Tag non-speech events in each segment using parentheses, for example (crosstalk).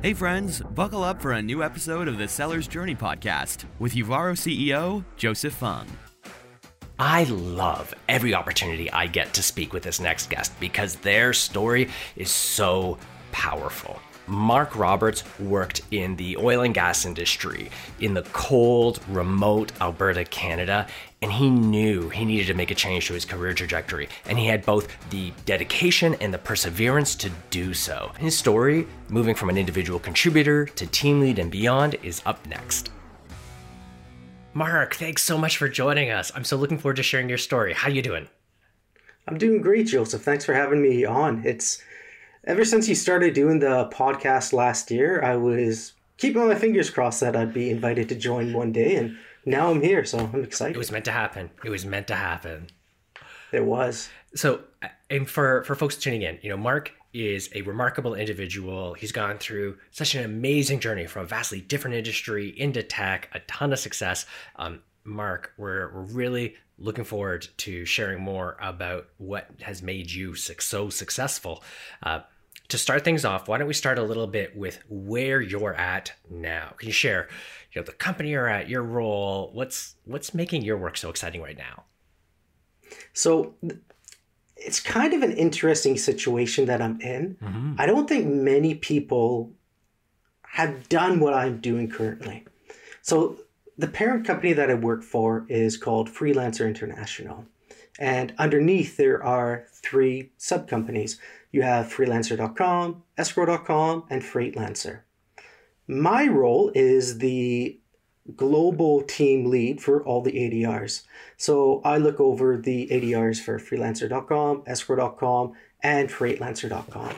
Hey, friends, buckle up for a new episode of the Seller's Journey podcast with Uvaro CEO Joseph Fung. I love every opportunity I get to speak with this next guest because their story is so powerful. Marc Roberts worked in the oil and gas industry in the cold, remote Alberta, Canada, and he knew he needed to make a change to his career trajectory. And he had both the dedication and the perseverance to do so. His story, moving from an individual contributor to team lead and beyond, is up next. Marc, thanks so much for joining us. I'm so looking forward to sharing your story. How are you doing? I'm doing great, Joseph. Thanks for having me on. It's ever since you started doing the podcast last year, I was keeping my fingers crossed that I'd be invited to join one day, and now I'm here, so I'm excited. It was meant to happen. It was meant to happen. It was. So, and for for folks tuning in, you know, Marc is a remarkable individual. He's gone through such an amazing journey from a vastly different industry into tech, a ton of success. Um, Marc, we're, we're really looking forward to sharing more about what has made you so successful. Uh, to start things off, why don't we start a little bit with where you're at now? Can you share, you know, the company you're at, your role, what's what's making your work so exciting right now? So it's kind of an interesting situation that I'm in. Mm-hmm. I don't think many people have done what I'm doing currently. So the parent company that I work for is called Freelancer International. And underneath there are three sub companies. You have freelancer.com, escrow.com, and Freightlancer. My role is the global team lead for all the ADRs. So I look over the ADRs for freelancer.com, escrow.com, and freightlancer.com.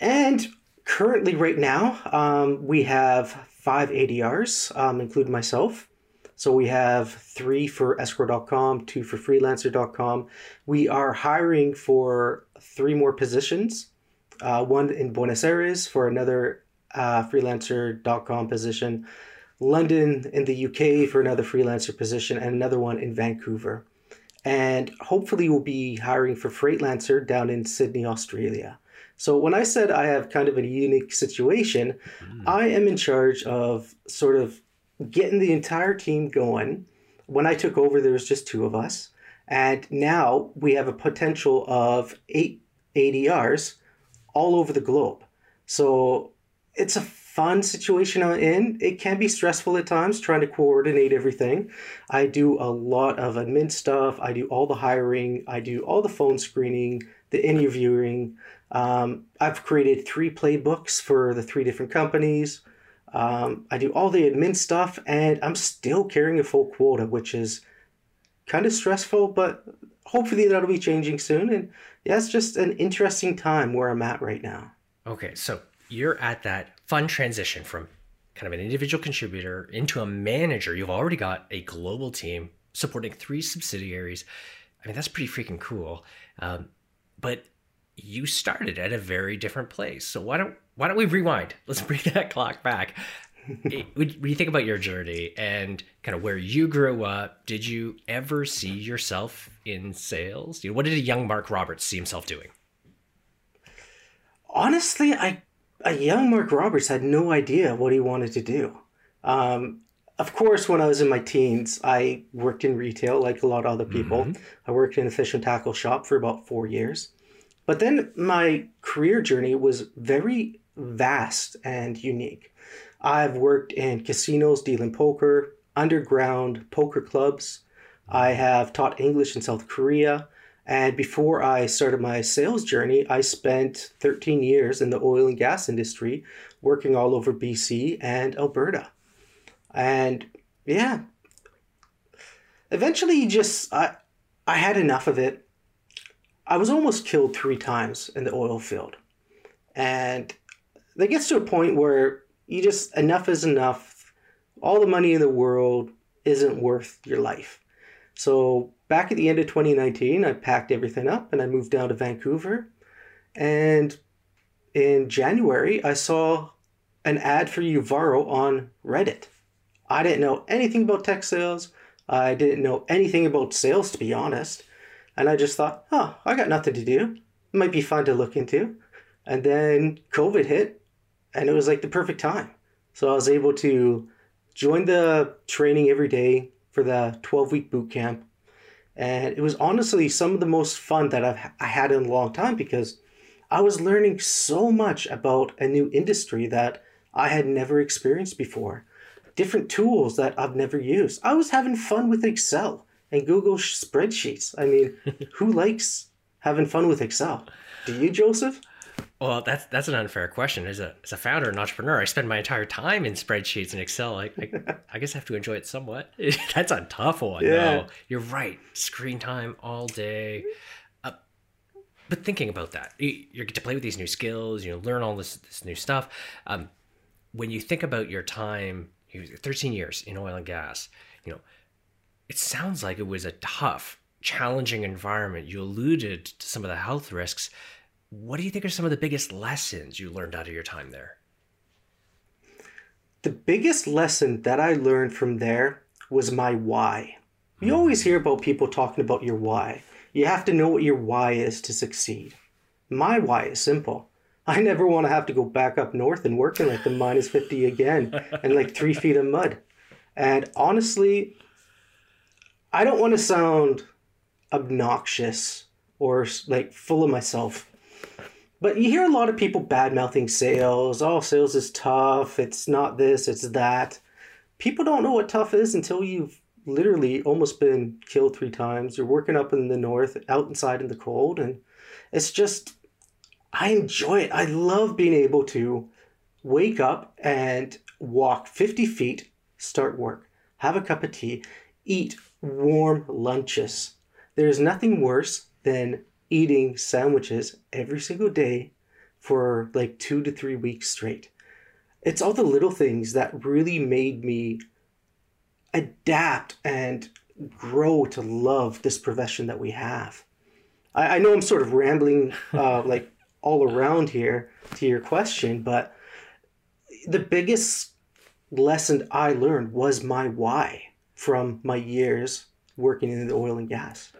And currently, right now, um, we have five ADRs, um, including myself. So we have three for escrow.com, two for freelancer.com. We are hiring for three more positions uh, one in Buenos Aires for another uh, freelancer.com position, London in the UK for another freelancer position, and another one in Vancouver. And hopefully, we'll be hiring for Freightlancer down in Sydney, Australia. So, when I said I have kind of a unique situation, mm. I am in charge of sort of getting the entire team going. When I took over, there was just two of us. And now we have a potential of eight ADRs all over the globe. So it's a fun situation I'm in. It can be stressful at times trying to coordinate everything. I do a lot of admin stuff. I do all the hiring. I do all the phone screening, the interviewing. Um, I've created three playbooks for the three different companies. Um, I do all the admin stuff, and I'm still carrying a full quota, which is kind of stressful, but hopefully that'll be changing soon. And yeah, it's just an interesting time where I'm at right now. Okay, so you're at that fun transition from kind of an individual contributor into a manager. You've already got a global team supporting three subsidiaries. I mean, that's pretty freaking cool. Um, but you started at a very different place. So why don't why don't we rewind? Let's bring (laughs) that clock back. when you think about your journey and kind of where you grew up, did you ever see yourself in sales? You know, what did a young Marc Roberts see himself doing? Honestly, I a young Marc Roberts had no idea what he wanted to do. Um, of course, when I was in my teens, I worked in retail like a lot of other people. Mm-hmm. I worked in a fish and tackle shop for about four years. But then my career journey was very vast and unique. I've worked in casinos dealing poker, underground poker clubs. I have taught English in South Korea. And before I started my sales journey, I spent 13 years in the oil and gas industry working all over BC and Alberta. And yeah, eventually just I I had enough of it. I was almost killed 3 times in the oil field. And that gets to a point where you just enough is enough. All the money in the world isn't worth your life. So back at the end of 2019, I packed everything up and I moved down to Vancouver. And in January, I saw an ad for Uvaro on Reddit. I didn't know anything about tech sales. I didn't know anything about sales, to be honest. And I just thought, oh, I got nothing to do. It might be fun to look into. And then COVID hit, and it was like the perfect time. So I was able to join the training every day for the 12 week boot camp. And it was honestly some of the most fun that I've I had in a long time because I was learning so much about a new industry that I had never experienced before. Different tools that I've never used. I was having fun with Excel and Google spreadsheets. I mean, (laughs) who likes having fun with Excel? Do you, Joseph? Well, that's that's an unfair question. As a as a founder and entrepreneur, I spend my entire time in spreadsheets and Excel. I, I, I guess I have to enjoy it somewhat. (laughs) that's a tough one. Yeah. No, you're right. Screen time all day. Uh, but thinking about that, you, you get to play with these new skills. You know, learn all this this new stuff. Um, when you think about your time, 13 years in oil and gas, you know, it sounds like it was a tough, challenging environment. You alluded to some of the health risks. What do you think are some of the biggest lessons you learned out of your time there? The biggest lesson that I learned from there was my why. You hmm. always hear about people talking about your why. You have to know what your why is to succeed. My why is simple. (laughs) I never want to have to go back up north and work in like the minus 50 again and like three (laughs) feet of mud. And honestly, I don't want to sound obnoxious or like full of myself. But you hear a lot of people bad mouthing sales. Oh, sales is tough. It's not this, it's that. People don't know what tough is until you've literally almost been killed three times. You're working up in the north, out inside in the cold. And it's just I enjoy it. I love being able to wake up and walk 50 feet, start work, have a cup of tea, eat warm lunches. There's nothing worse than eating sandwiches every single day for like two to three weeks straight. It's all the little things that really made me adapt and grow to love this profession that we have. I, I know I'm sort of rambling, uh, (laughs) like all around here to your question, but the biggest lesson I learned was my why from my years working in the oil and gas.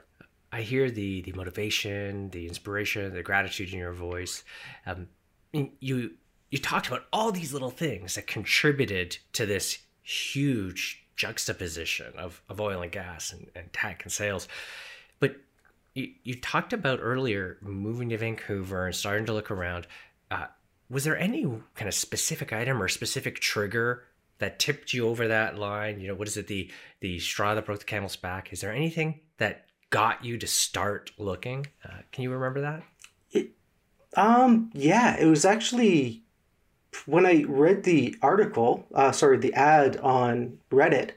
I hear the the motivation, the inspiration, the gratitude in your voice. Um, you you talked about all these little things that contributed to this huge juxtaposition of, of oil and gas and, and tech and sales. But you, you talked about earlier moving to Vancouver and starting to look around. Uh, was there any kind of specific item or specific trigger that tipped you over that line? You know, what is it? The the straw that broke the camel's back. Is there anything that got you to start looking? Uh, can you remember that? It, um, yeah, it was actually when I read the article. Uh, sorry, the ad on Reddit.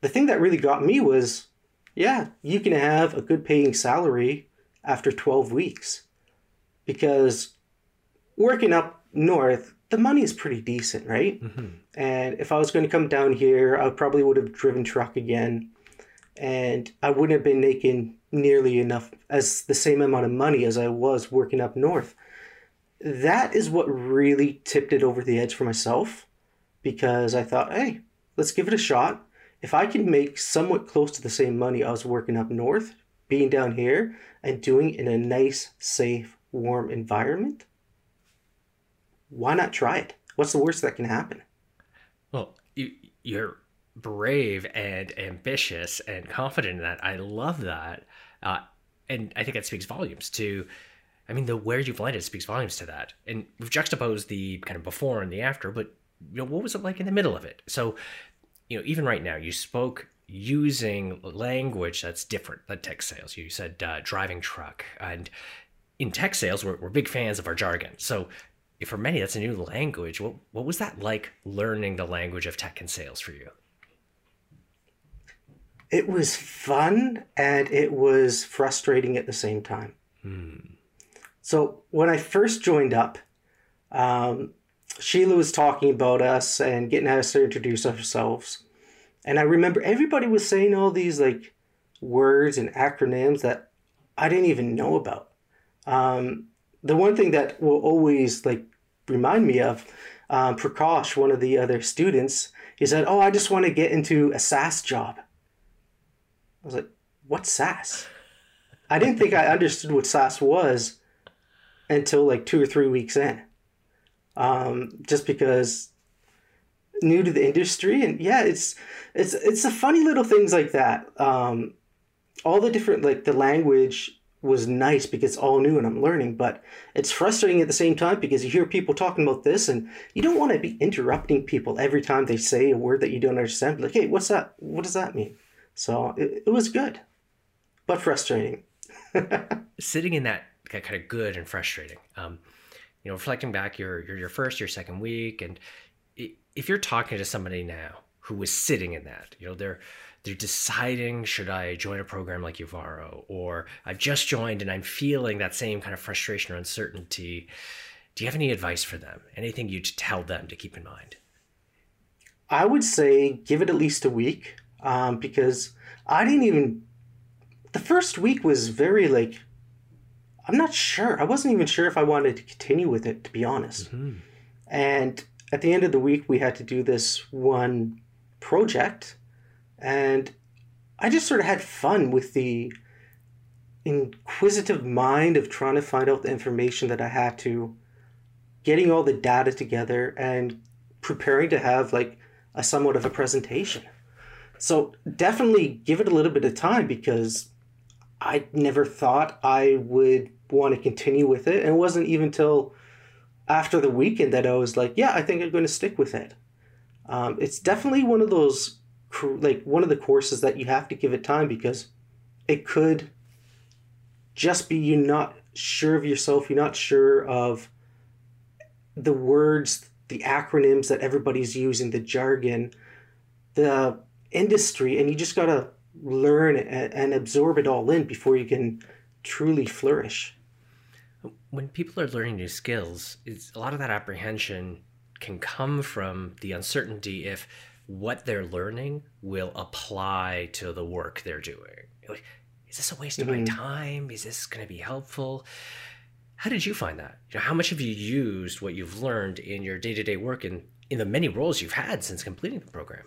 The thing that really got me was yeah, you can have a good paying salary after 12 weeks because working up north, the money is pretty decent, right? Mm-hmm. And if I was going to come down here, I probably would have driven truck again and I wouldn't have been making nearly enough as the same amount of money as I was working up north. That is what really tipped it over the edge for myself because I thought, hey, let's give it a shot if I can make somewhat close to the same money I was working up north, being down here and doing in a nice, safe, warm environment, why not try it? What's the worst that can happen? Well, you, you're brave and ambitious and confident in that. I love that. Uh, and I think that speaks volumes to, I mean, the where you've landed speaks volumes to that. And we've juxtaposed the kind of before and the after, but you know, what was it like in the middle of it? So you know, even right now, you spoke using language that's different than tech sales. You said uh, driving truck, and in tech sales, we're, we're big fans of our jargon. So for many, that's a new language. What what was that like learning the language of tech and sales for you? It was fun and it was frustrating at the same time. So when I first joined up, um, Sheila was talking about us and getting us to introduce ourselves. And I remember everybody was saying all these like words and acronyms that I didn't even know about. Um, the one thing that will always like remind me of um, Prakash, one of the other students, he said, "Oh, I just want to get into a SaaS job." I was like, "What's SaaS?" I didn't think I understood what SaaS was until like two or three weeks in. um, just because new to the industry and yeah it's it's it's the funny little things like that um, all the different like the language was nice because it's all new and I'm learning, but it's frustrating at the same time because you hear people talking about this and you don't want to be interrupting people every time they say a word that you don't understand. Like, hey, what's that? What does that mean? So it, it was good, but frustrating. (laughs) Sitting in that kind of good and frustrating. Um, you know, reflecting back your, your your first, your second week, and if you're talking to somebody now who was sitting in that, you know, they're they're deciding should I join a program like Uvaro or I've just joined and I'm feeling that same kind of frustration or uncertainty. Do you have any advice for them? Anything you'd tell them to keep in mind? I would say give it at least a week um, because I didn't even. The first week was very like. I'm not sure. I wasn't even sure if I wanted to continue with it, to be honest. Mm-hmm. And at the end of the week, we had to do this one project and I just sort of had fun with the inquisitive mind of trying to find out the information that I had to, getting all the data together and preparing to have like a somewhat of a presentation. So definitely give it a little bit of time because I never thought I would want to continue with it. And it wasn't even till after the weekend that I was like, yeah, I think I'm going to stick with it. Um, it's definitely one of those like one of the courses that you have to give it time because it could just be you're not sure of yourself, you're not sure of the words, the acronyms that everybody's using, the jargon, the industry, and you just gotta learn and absorb it all in before you can truly flourish. When people are learning new skills, it's a lot of that apprehension can come from the uncertainty if what they're learning will apply to the work they're doing. Like, is this a waste mm-hmm. of my mm-hmm. time? Is this going to be helpful? How did you find that? You know, how much have you used what you've learned in your day to day work and in the many roles you've had since completing the program?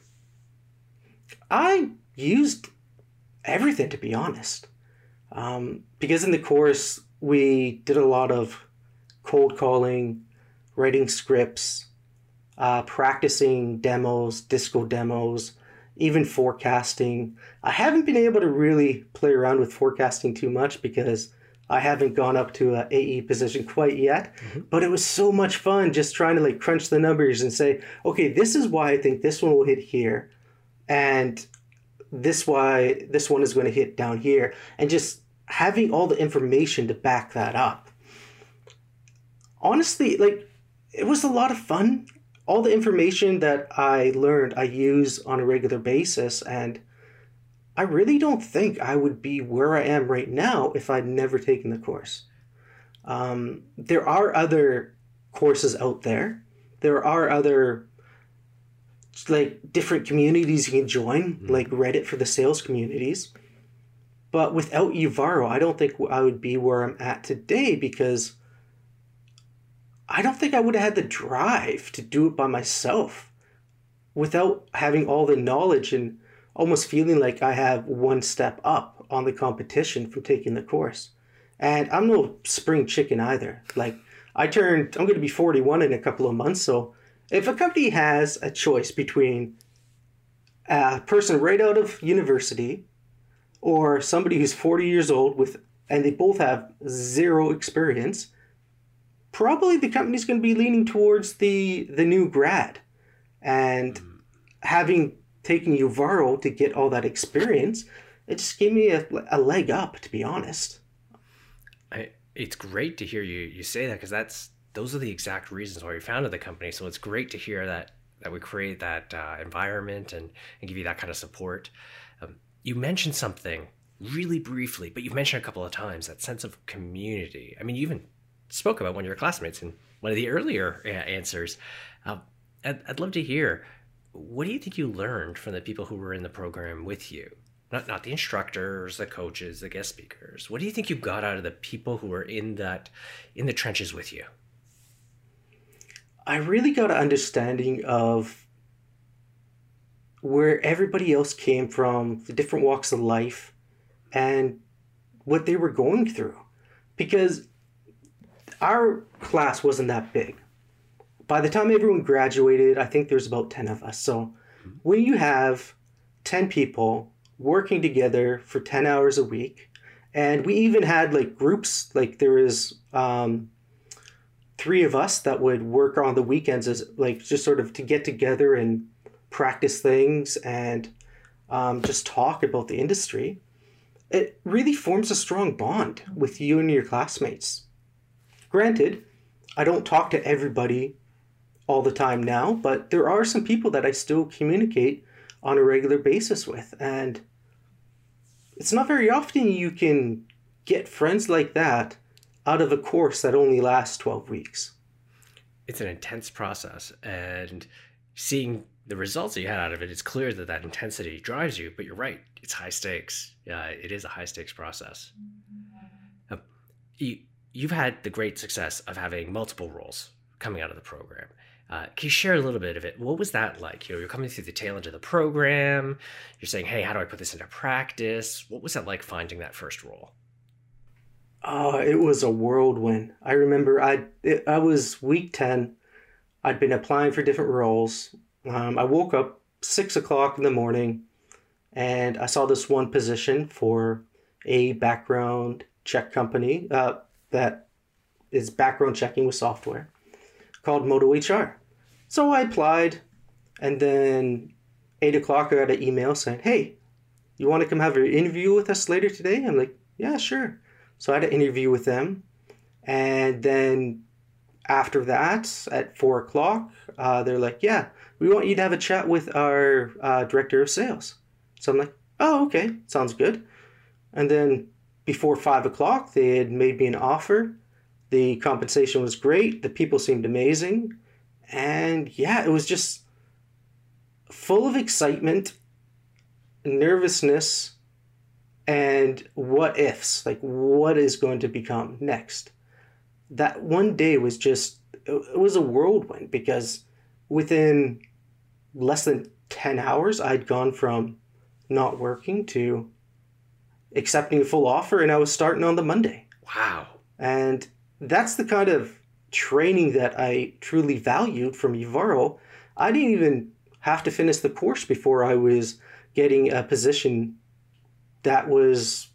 I used everything, to be honest. Um, because in the course, we did a lot of cold calling, writing scripts, uh, practicing demos, disco demos, even forecasting. I haven't been able to really play around with forecasting too much because I haven't gone up to a AE position quite yet. Mm-hmm. But it was so much fun just trying to like crunch the numbers and say, okay, this is why I think this one will hit here, and this why this one is going to hit down here, and just having all the information to back that up. Honestly, like it was a lot of fun all the information that I learned, I use on a regular basis. And I really don't think I would be where I am right now if I'd never taken the course. Um, there are other courses out there. There are other like different communities you can join, mm-hmm. like Reddit for the sales communities. But without Uvaro, I don't think I would be where I'm at today because I don't think I would have had the drive to do it by myself without having all the knowledge and almost feeling like I have one step up on the competition from taking the course. And I'm no spring chicken either. Like I turned I'm going to be 41 in a couple of months, so if a company has a choice between a person right out of university or somebody who's 40 years old with and they both have zero experience, probably the company's going to be leaning towards the the new grad and mm. having taken Uvaro to get all that experience it just gave me a, a leg up to be honest I, it's great to hear you you say that because that's those are the exact reasons why we founded the company so it's great to hear that that we create that uh, environment and, and give you that kind of support um, you mentioned something really briefly but you've mentioned a couple of times that sense of community i mean you even spoke about one of your classmates in one of the earlier uh, answers. Uh, I'd, I'd love to hear what do you think you learned from the people who were in the program with you? Not not the instructors, the coaches, the guest speakers. What do you think you got out of the people who were in that in the trenches with you? I really got an understanding of where everybody else came from, the different walks of life, and what they were going through. Because our class wasn't that big. by the time everyone graduated, I think there's about 10 of us. So when you have 10 people working together for 10 hours a week, and we even had like groups, like there was um, three of us that would work on the weekends as like just sort of to get together and practice things and um, just talk about the industry. It really forms a strong bond with you and your classmates. Granted, I don't talk to everybody all the time now, but there are some people that I still communicate on a regular basis with. And it's not very often you can get friends like that out of a course that only lasts 12 weeks. It's an intense process. And seeing the results that you had out of it, it's clear that that intensity drives you. But you're right, it's high stakes. Yeah, it is a high stakes process. You, you've had the great success of having multiple roles coming out of the program. Uh, can you share a little bit of it? What was that like? You know, you're coming through the tail end of the program. You're saying, "Hey, how do I put this into practice?" What was that like finding that first role? Oh, it was a whirlwind. I remember I it, I was week ten. I'd been applying for different roles. Um, I woke up six o'clock in the morning, and I saw this one position for a background check company uh, that is background checking with software called Moto HR. So I applied, and then eight o'clock I got an email saying, "Hey, you want to come have an interview with us later today?" I'm like, "Yeah, sure." So I had an interview with them, and then after that, at four o'clock, uh, they're like, "Yeah, we want you to have a chat with our uh, director of sales." So I'm like, "Oh, okay, sounds good." And then before five o'clock, they had made me an offer. The compensation was great. The people seemed amazing and yeah, it was just full of excitement, nervousness, and what ifs. Like, what is going to become next? That one day was just, it was a whirlwind because within less than 10 hours, I'd gone from not working to accepting a full offer, and I was starting on the Monday. Wow. And that's the kind of training that I truly valued from Uvaro, I didn't even have to finish the course before I was getting a position that was,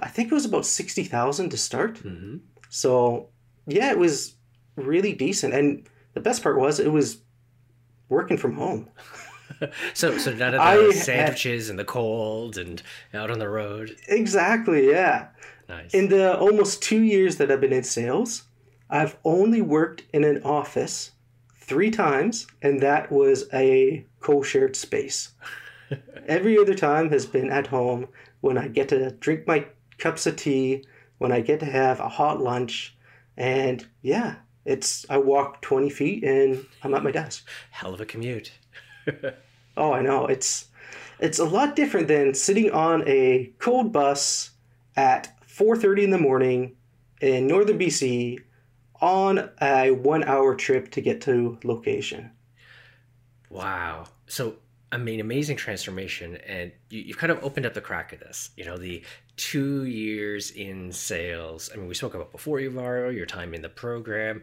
I think it was about 60,000 to start. Mm-hmm. So, yeah, it was really decent. And the best part was it was working from home. (laughs) so, so none of the I sandwiches had, and the cold and out on the road. Exactly, yeah. Nice. In the almost two years that I've been in sales, I've only worked in an office three times, and that was a co shared space. (laughs) Every other time has been at home when I get to drink my cups of tea, when I get to have a hot lunch, and yeah, it's I walk 20 feet and I'm at my desk. Hell of a commute. (laughs) oh, I know. It's it's a lot different than sitting on a cold bus at 4:30 in the morning in northern BC on a 1-hour trip to get to location. Wow. So I mean, amazing transformation, and you, have kind of opened up the crack of this. You know, the two years in sales. I mean, we spoke about before Uvaro, your time in the program,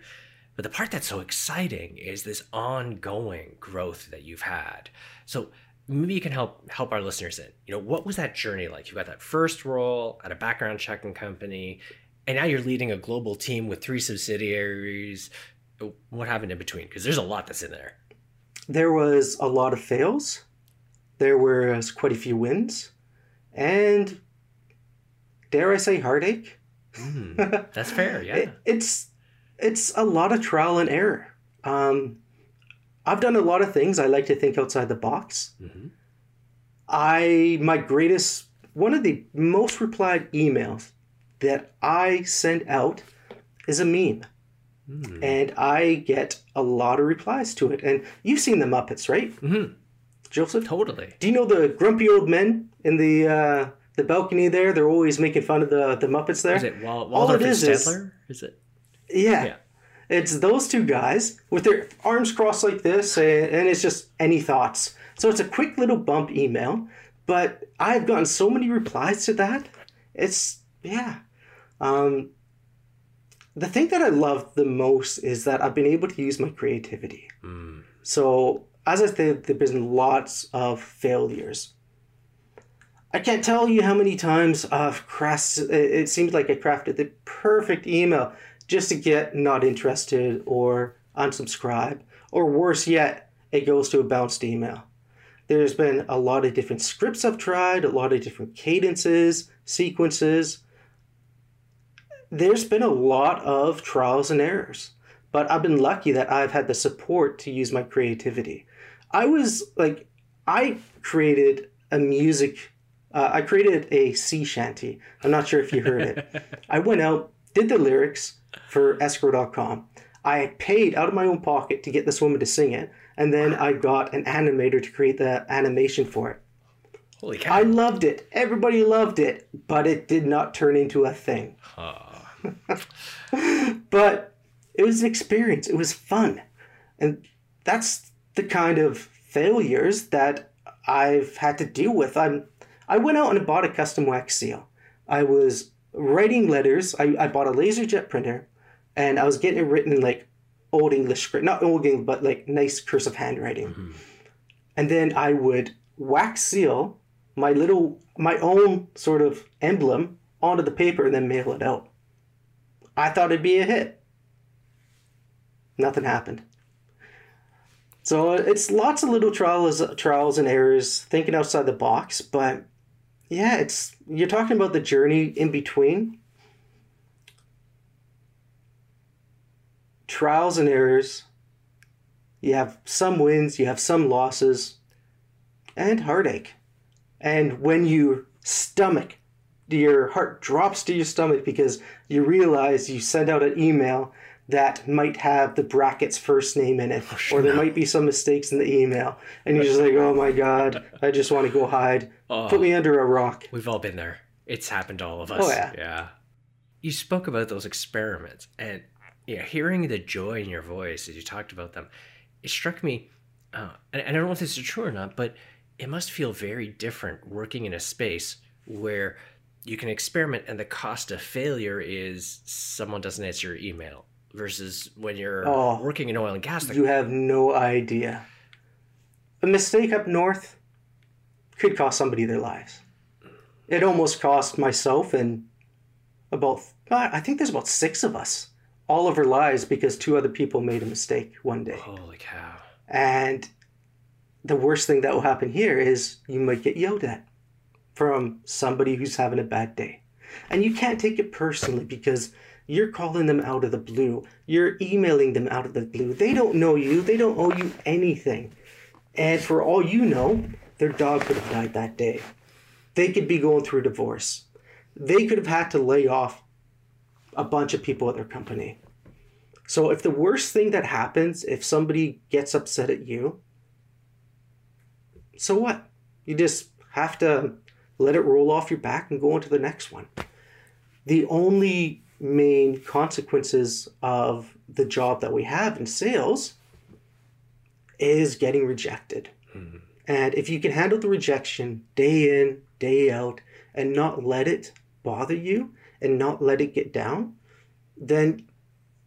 but the part that's so exciting is this ongoing growth that you've had. So maybe you can help help our listeners in. You know, what was that journey like? You got that first role at a background checking company, and now you're leading a global team with three subsidiaries. What happened in between? Because there's a lot that's in there. There was a lot of fails. There was quite a few wins, and dare I say, heartache. Mm, (laughs) that's fair. Yeah, it, it's it's a lot of trial and error. Um, I've done a lot of things. I like to think outside the box. Mm-hmm. I my greatest one of the most replied emails that I send out is a meme. Mm. And I get a lot of replies to it. And you've seen the Muppets, right? Mm-hmm. Joseph? Totally. Do you know the grumpy old men in the uh, the balcony there? They're always making fun of the, the Muppets there. Is it Wal- Waldorf All it is, is, is it? Yeah. yeah. It's those two guys with their arms crossed like this, and it's just any thoughts. So it's a quick little bump email, but I've gotten so many replies to that. It's, yeah. Um, the thing that I love the most is that I've been able to use my creativity. Mm. So, as I said, there's been lots of failures. I can't tell you how many times I've crafted, it seems like I crafted the perfect email just to get not interested or unsubscribe, or worse yet, it goes to a bounced email. There's been a lot of different scripts I've tried, a lot of different cadences, sequences. There's been a lot of trials and errors, but I've been lucky that I've had the support to use my creativity. I was like, I created a music, uh, I created a sea shanty. I'm not sure if you heard it. (laughs) I went out, did the lyrics for escrow.com. I paid out of my own pocket to get this woman to sing it, and then I got an animator to create the animation for it. Holy cow. I loved it. Everybody loved it, but it did not turn into a thing. (laughs) but it was an experience. It was fun. And that's the kind of failures that I've had to deal with. I'm I went out and bought a custom wax seal. I was writing letters. I, I bought a laserjet printer and I was getting it written in like old English script. Not old English, but like nice cursive handwriting. Mm-hmm. And then I would wax seal my little my own sort of emblem onto the paper and then mail it out. I thought it'd be a hit. Nothing happened. So it's lots of little trials, trials and errors, thinking outside the box. But yeah, it's you're talking about the journey in between. Trials and errors. You have some wins, you have some losses, and heartache. And when your stomach, your heart drops to your stomach because you realize you sent out an email that might have the bracket's first name in it, or there might be some mistakes in the email, and you're just like, oh my god, I just want to go hide. Put me under a rock. We've all been there. It's happened to all of us. Oh, yeah. Yeah. You spoke about those experiments and you know, hearing the joy in your voice as you talked about them, it struck me, uh, and I don't know if this is true or not, but it must feel very different working in a space where you can experiment and the cost of failure is someone doesn't answer your email versus when you're Oh. working in oil and gas. You have no idea. A mistake up north could cost somebody their lives. It almost cost myself and about, uh, I think there's about six of us, all of our lives because two other people made a mistake one day. holy cow. And the worst thing that will happen here is you might get yelled at from somebody who's having a bad day. And you can't take it personally because you're calling them out of the blue. You're emailing them out of the blue. They don't know you, they don't owe you anything. And for all you know, their dog could have died that day. They could be going through a divorce. They could have had to lay off a bunch of people at their company. So if the worst thing that happens, if somebody gets upset at you, so what? You just have to let it roll off your back and go on to the next one. The only main consequences of the job that we have in sales is getting rejected. Hmm. And if you can handle the rejection day in, day out, and not let it bother you and not let it get down, then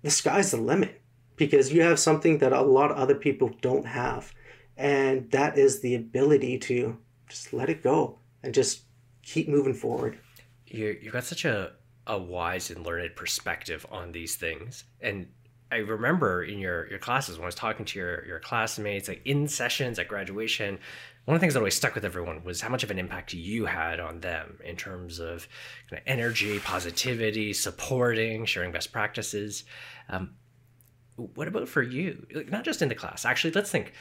the sky's the limit because you have something that a lot of other people don't have. And that is the ability to just let it go and just keep moving forward. you you've got such a, a wise and learned perspective on these things. And I remember in your, your classes when I was talking to your, your classmates, like in sessions at graduation, one of the things that always stuck with everyone was how much of an impact you had on them in terms of kind of energy, positivity, supporting, sharing best practices. Um, what about for you? Like, not just in the class. Actually, let's think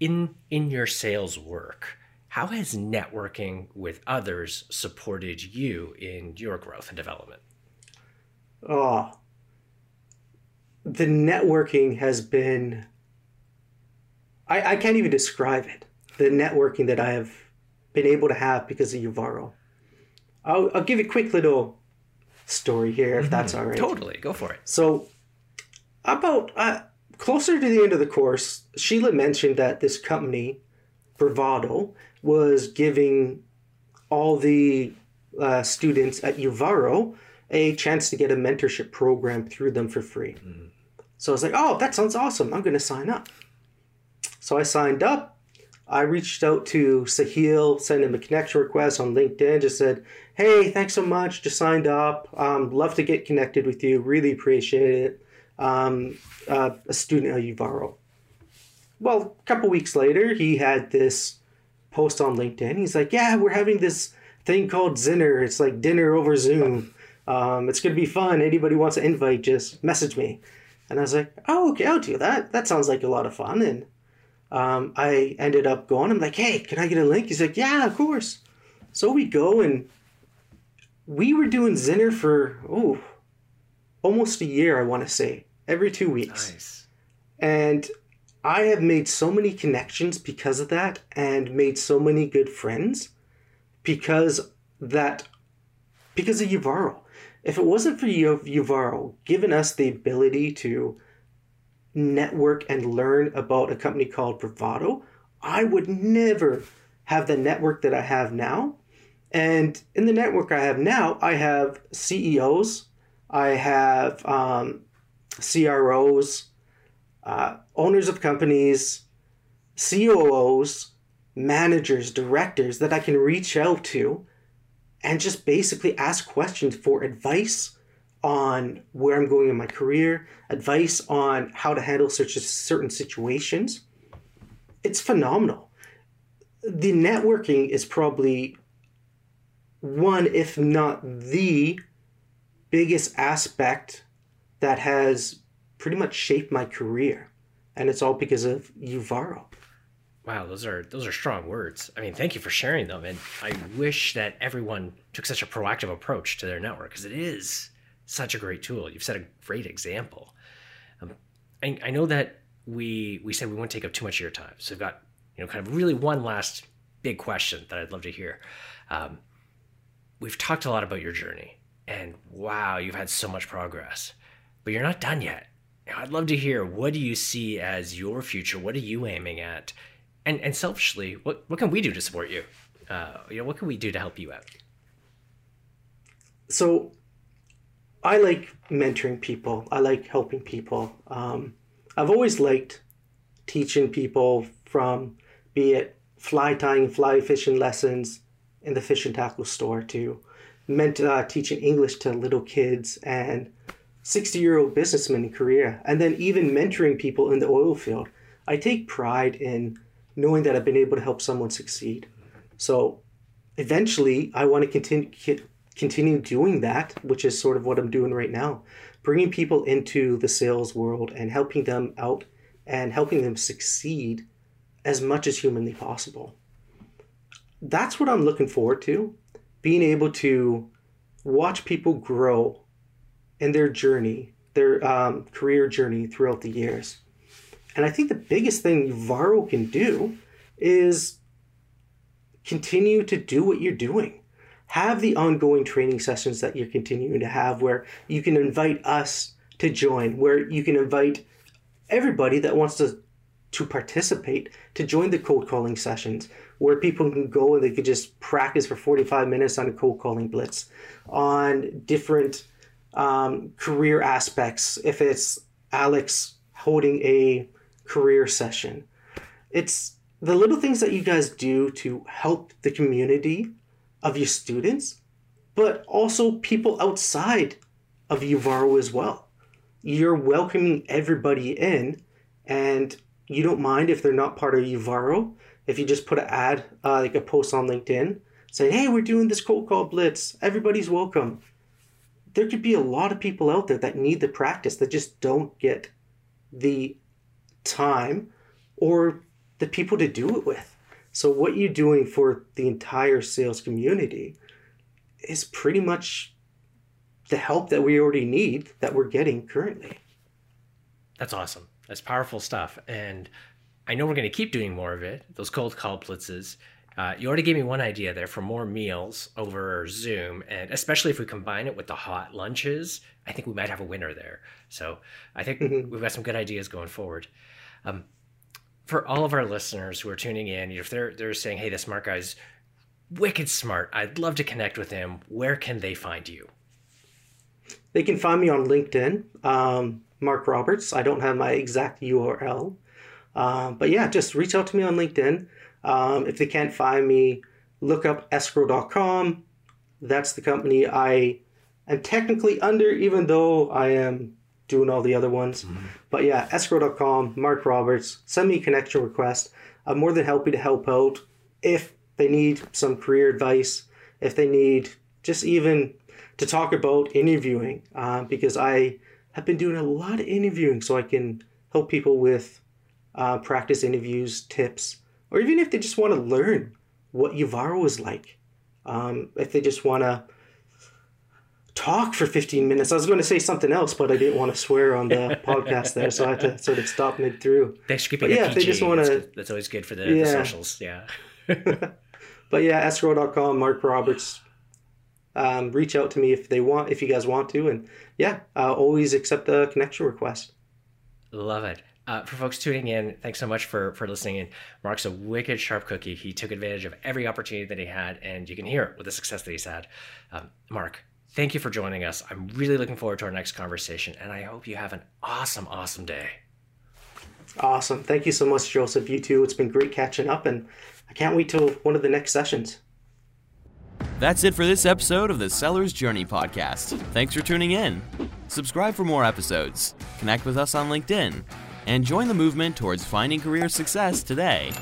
in in your sales work. How has networking with others supported you in your growth and development? Oh, the networking has been, I, I can't even describe it. The networking that I have been able to have because of Uvaro. I'll, I'll give a quick little story here, if that's all right. Totally, go for it. So, about uh, closer to the end of the course, Sheila mentioned that this company, Bravado, was giving all the uh, students at Uvaro a chance to get a mentorship program through them for free. So I was like, oh, that sounds awesome. I'm going to sign up. So I signed up. I reached out to Sahil, sent him a connection request on LinkedIn, just said, hey, thanks so much. Just signed up. Um, love to get connected with you. Really appreciate it. Um, uh, a student at Uvaro. Well, a couple weeks later, he had this post on LinkedIn. He's like, yeah, we're having this thing called Zinner. It's like dinner over Zoom. Um, it's going to be fun. Anybody wants to invite, just message me. And I was like, oh, okay, I'll do that. That sounds like a lot of fun. And um, I ended up going. I'm like, hey, can I get a link? He's like, yeah, of course. So we go and we were doing Zinner for, oh, almost a year, I want to say, every two weeks. Nice. And I have made so many connections because of that and made so many good friends because that because of Uvaro. If it wasn't for Uvaro giving us the ability to network and learn about a company called Bravado, I would never have the network that I have now. And in the network I have now, I have CEOs, I have um, CROs, uh, owners of companies, COOs, managers, directors that I can reach out to and just basically ask questions for advice on where I'm going in my career, advice on how to handle such certain situations. It's phenomenal. The networking is probably one, if not the biggest aspect that has pretty much shaped my career. And it's all because of Uvaro. Wow, those are those are strong words. I mean, thank you for sharing them, and I wish that everyone took such a proactive approach to their network because it is such a great tool. You've set a great example. Um, I, I know that we we said we won't take up too much of your time, so we've got you know kind of really one last big question that I'd love to hear. Um, we've talked a lot about your journey, and wow, you've had so much progress, but you're not done yet. I'd love to hear what do you see as your future? What are you aiming at? And and selfishly, what what can we do to support you? Uh, you know, what can we do to help you out? So, I like mentoring people. I like helping people. Um, I've always liked teaching people from be it fly tying, fly fishing lessons in the fish and tackle store to uh, teaching English to little kids and 60 year old businessman in Korea, and then even mentoring people in the oil field. I take pride in knowing that I've been able to help someone succeed. So eventually, I want to continue continue doing that, which is sort of what I'm doing right now, bringing people into the sales world and helping them out and helping them succeed as much as humanly possible. That's what I'm looking forward to, being able to watch people grow in their journey, their um, career journey throughout the years. And I think the biggest thing Uvaro can do is continue to do what you're doing. Have the ongoing training sessions that you're continuing to have where you can invite us to join, where you can invite everybody that wants to to participate to join the cold calling sessions where people can go and they could just practice for 45 minutes on a cold calling blitz on different um, career aspects if it's alex holding a career session. It's the little things that you guys do to help the community of your students, but also people outside of Uvaro as well. You're welcoming everybody in, and you don't mind if they're not part of Uvaro. If you just put an ad, uh, like a post on LinkedIn, saying, "Hey, we're doing this cold call blitz. Everybody's welcome." There could be a lot of people out there that need the practice that just don't get the time or the people to do it with. So, what you're doing for the entire sales community is pretty much the help that we already need that we're getting currently. That's awesome. That's powerful stuff. And I know we're going to keep doing more of it, those cold call blitzes. Uh, you already gave me one idea there for more meals over Zoom, and especially if we combine it with the hot lunches, I think we might have a winner there. So I think mm-hmm. we've got some good ideas going forward. Um, for all of our listeners who are tuning in, if they're they're saying, "Hey, this smart guy's wicked smart. I'd love to connect with him." Where can they find you? they can find me on LinkedIn, um, Marc Roberts. I don't have my exact URL. Um, but yeah, just reach out to me on LinkedIn. Um, if they can't find me, look up escrow.com. That's the company I am technically under, even though I am doing all the other ones. Mm-hmm. But yeah, escrow.com, Marc Roberts, send me a connection request. I'm more than happy to help out if they need some career advice, if they need just even to talk about interviewing, uh, because I have been doing a lot of interviewing so I can help people with uh, practice interviews, tips, or even if they just want to learn what Uvaro is like. Um, if they just want to talk for 15 minutes. I was going to say something else, but I didn't want to swear on the (laughs) podcast there, so I had to sort of stop mid through. Thanks for keeping yeah, PG. They just want to, that's, always good for the, yeah. the socials. Yeah. (laughs) (laughs) but yeah, escrow.com, Marc Roberts. Um, reach out to me if they want, if you guys want to, and yeah, uh, always accept the connection request. Love it. Uh, for folks tuning in, thanks so much for for listening in. Marc's a wicked sharp cookie. He took advantage of every opportunity that he had, and you can hear it with the success that he's had. Um, Marc, thank you for joining us. I'm really looking forward to our next conversation, and I hope you have an awesome, awesome day. Awesome. Thank you so much, Joseph. You too. It's been great catching up, and I can't wait till one of the next sessions. That's it for this episode of the Seller's Journey podcast. Thanks for tuning in. Subscribe for more episodes, connect with us on LinkedIn, and join the movement towards finding career success today.